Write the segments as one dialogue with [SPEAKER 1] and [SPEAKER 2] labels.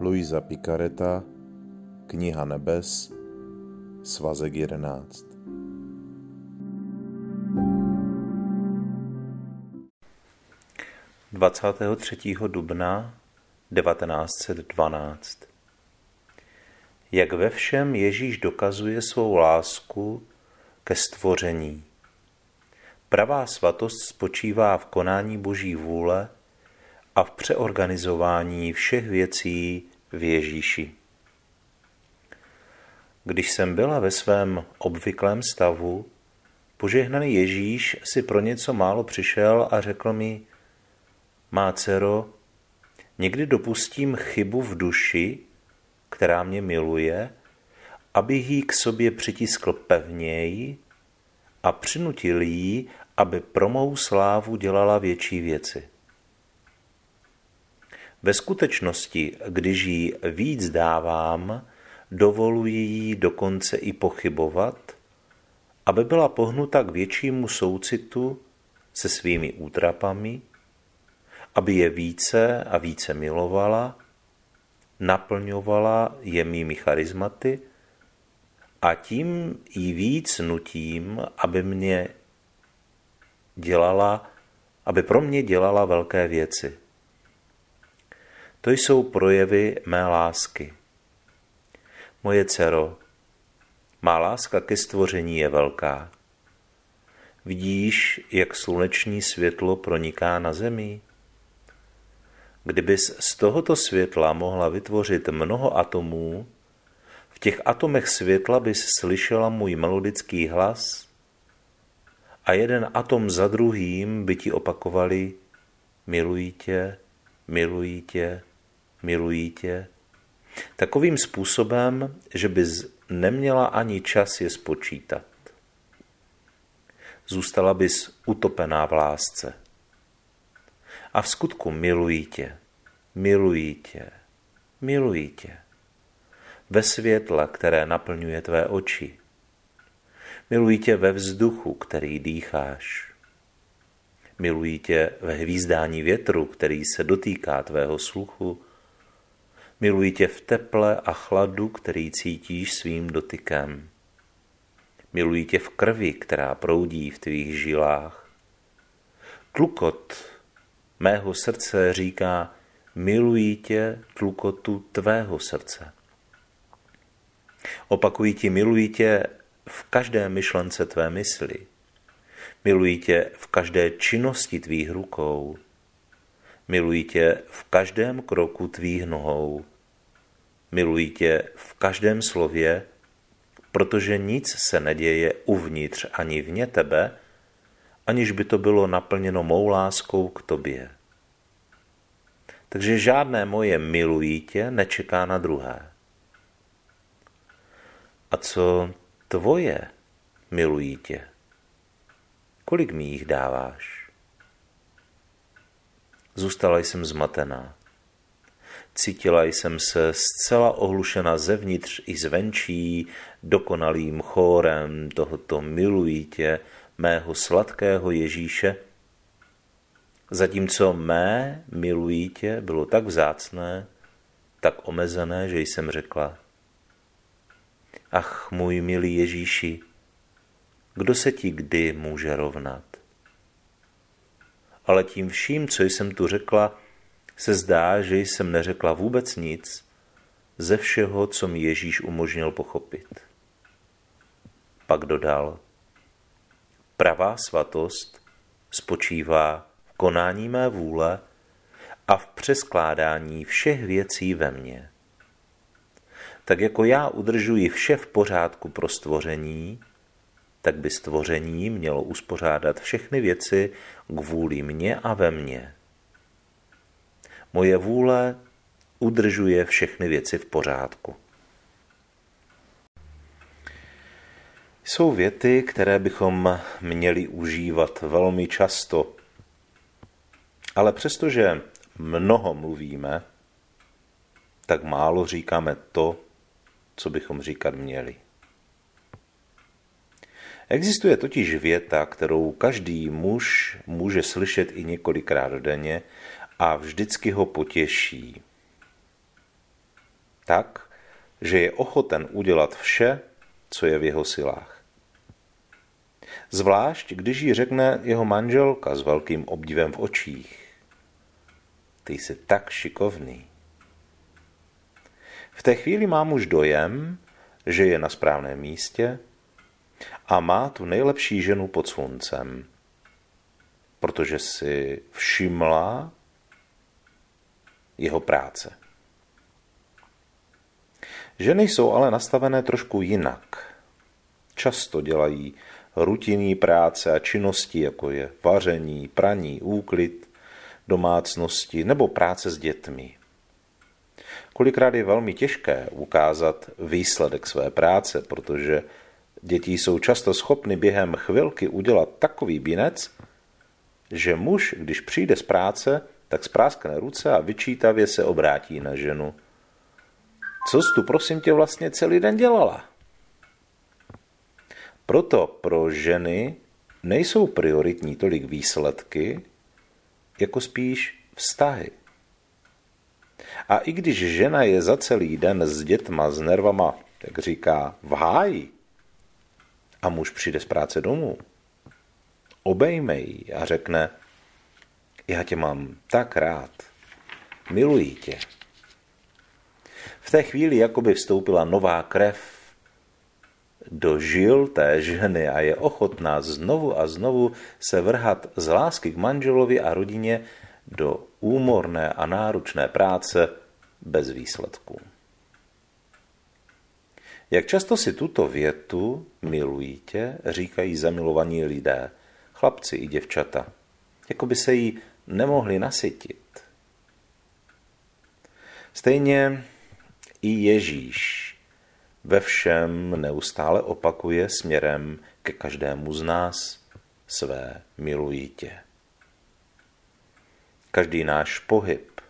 [SPEAKER 1] Luisa Picareta, Kniha nebes, svazek 11.
[SPEAKER 2] Dvacátého třetího dubna 1912 Jak ve všem Ježíš dokazuje svou lásku ke stvoření. Pravá svatost spočívá v konání Boží vůle a v přeorganizování všech věcí v Ježíši. Když jsem byla ve svém obvyklém stavu, požehnaný Ježíš si pro něco málo přišel a řekl mi, má dcero, někdy dopustím chybu v duši, která mě miluje, abych ji k sobě přitiskl pevněji a přinutil ji, aby pro mou slávu dělala větší věci. Ve skutečnosti, když jí víc dávám, dovoluji jí dokonce i pochybovat, aby byla pohnuta k většímu soucitu se svými útrapami, aby je více a více milovala, naplňovala je mými charizmaty a tím jí víc nutím, aby mě dělala, aby pro mě dělala velké věci. To jsou projevy mé lásky. Moje dcero, má láska ke stvoření je velká. Vidíš, jak sluneční světlo proniká na zemi? Kdybys z tohoto světla mohla vytvořit mnoho atomů, v těch atomech světla bys slyšela můj melodický hlas a jeden atom za druhým by ti opakovali miluji tě, miluji tě, milují tě, takovým způsobem, že bys neměla ani čas je spočítat. Zůstala bys utopená v lásce. A v skutku milují tě, milují tě, milují tě. Ve světle, které naplňuje tvé oči. Milují tě ve vzduchu, který dýcháš. Milují tě ve hvízdání větru, který se dotýká tvého sluchu Miluji tě v teple a chladu, který cítíš svým dotykem. Miluji tě v krvi, která proudí v tvých žilách. Tlukot mého srdce říká, miluji tě tlukotu tvého srdce. Opakuji ti, miluji tě v každé myšlence tvé mysli. Miluji tě v každé činnosti tvých rukou. Miluji tě v každém kroku tvých nohou. Miluji tě v každém slově, protože nic se neděje uvnitř ani vně tebe, aniž by to bylo naplněno mou láskou k tobě. Takže žádné moje milují tě nečeká na druhé. A co tvoje milují tě? Kolik mi jich dáváš? Zůstala jsem zmatená. Cítila jsem se zcela ohlušena zevnitř i zvenčí dokonalým chórem tohoto milují tě, mého sladkého Ježíše, zatímco mé milují tě bylo tak vzácné, tak omezené, že jsem řekla, ach můj milý Ježíši, kdo se ti kdy může rovnat? Ale tím vším, co jsem tu řekla, se zdá, že jsem neřekla vůbec nic ze všeho, co mi Ježíš umožnil pochopit. Pak dodal, pravá svatost spočívá v konání mé vůle a v přeskládání všech věcí ve mně. Tak jako já udržuji vše v pořádku pro stvoření, tak by stvoření mělo uspořádat všechny věci k vůli mě a ve mně. Moje vůle udržuje všechny věci v pořádku. Jsou věty, které bychom měli užívat velmi často, ale přestože mnoho mluvíme, tak málo říkáme to, co bychom říkat měli. Existuje totiž věta, kterou každý muž může slyšet i několikrát denně a vždycky ho potěší. tak, že je ochoten udělat vše, co je v jeho silách. Zvlášť, když jí řekne jeho manželka s velkým obdivem v očích. Ty jsi tak šikovný. V té chvíli mám už dojem, že je na správném místě a má tu nejlepší ženu pod sluncem, protože si všimla jeho práce. Ženy jsou ale nastavené trošku jinak. Často dělají rutinní práce a činnosti, jako je vaření, praní, úklid, domácnosti nebo práce s dětmi. Kolikrát je velmi těžké ukázat výsledek své práce, protože děti jsou často schopny během chvilky udělat takový binec, že muž, když přijde z práce, tak spráskne ruce a vyčítavě se obrátí na ženu. Co jsi tu, prosím tě, vlastně celý den dělala? Proto pro ženy nejsou prioritní tolik výsledky, jako spíš vztahy. A i když žena je za celý den s dětma, s nervama, jak říká, v háji, a muž přijde z práce domů, obejme ji a řekne, já tě mám tak rád, miluji tě. V té chvíli jakoby vstoupila nová krev do žil té ženy a je ochotná znovu a znovu se vrhat z lásky k manželovi a rodině do úmorné a náročné práce bez výsledků. Jak často si tuto větu milují tě, říkají zamilovaní lidé, chlapci i děvčata, jako by se jí nemohli nasytit. Stejně i Ježíš ve všem neustále opakuje směrem ke každému z nás své milují tě. Každý náš pohyb,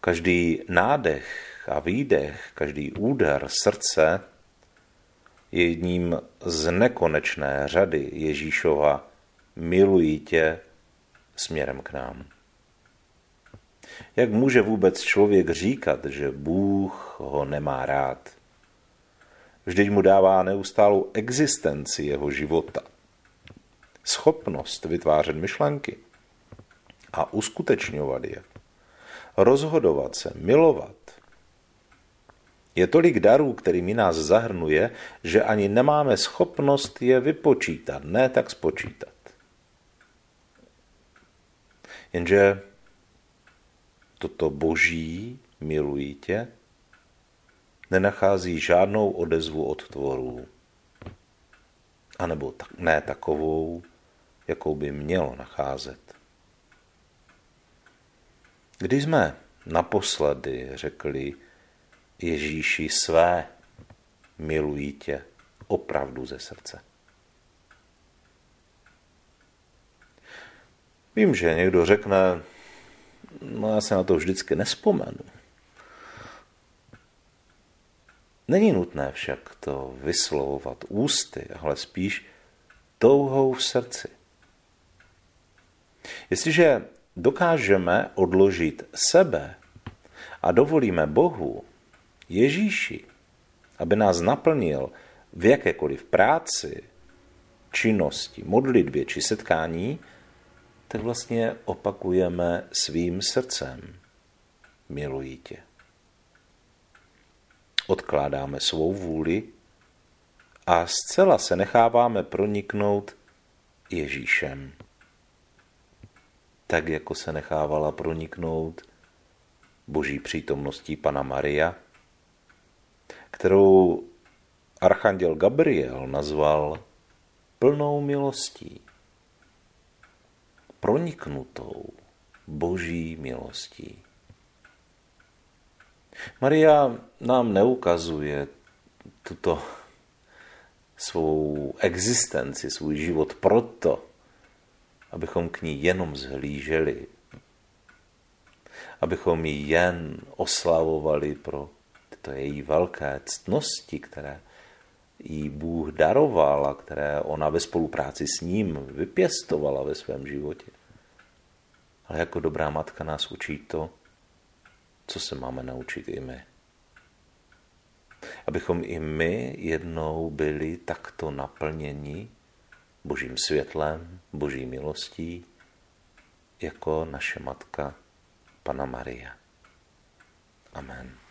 [SPEAKER 2] každý nádech a výdech, každý úder srdce je jedním z nekonečné řady Ježíšova milují tě směrem k nám. Jak může vůbec člověk říkat, že Bůh ho nemá rád? Vždyť mu dává neustálou existenci jeho života. Schopnost vytvářet myšlenky a uskutečňovat je. Rozhodovat se, milovat. Je tolik darů, kterými nás zahrnuje, že ani nemáme schopnost je vypočítat, ne tak spočítat. Jenže toto boží milují tě nenachází žádnou odezvu od tvorů. A nebo ne takovou, jakou by mělo nacházet. Když jsme naposledy řekli Ježíši své, milují tě opravdu ze srdce. Vím, že někdo řekne, no já se na to vždycky nespomenu. Není nutné však to vyslovovat ústy, ale spíš touhou v srdci. Jestliže dokážeme odložit sebe a dovolíme Bohu, Ježíši, aby nás naplnil v jakékoliv práci, činnosti, modlitbě či setkání, tak vlastně opakujeme svým srdcem. Miluji tě. Odkládáme svou vůli a zcela se necháváme proniknout Ježíšem. Tak, jako se nechávala proniknout boží přítomností Pana Maria, kterou archanděl Gabriel nazval plnou milostí proniknutou boží milostí. Maria nám neukazuje tuto svou existenci, svůj život proto, abychom k ní jenom zhlíželi, abychom ji jen oslavovali pro to její velké ctnosti, které jí Bůh daroval a které ona ve spolupráci s ním vypěstovala ve svém životě. Ale jako dobrá matka nás učí to, co se máme naučit i my. Abychom i my jednou byli takto naplněni božím světlem, boží milostí, jako naše matka Pana Maria. Amen.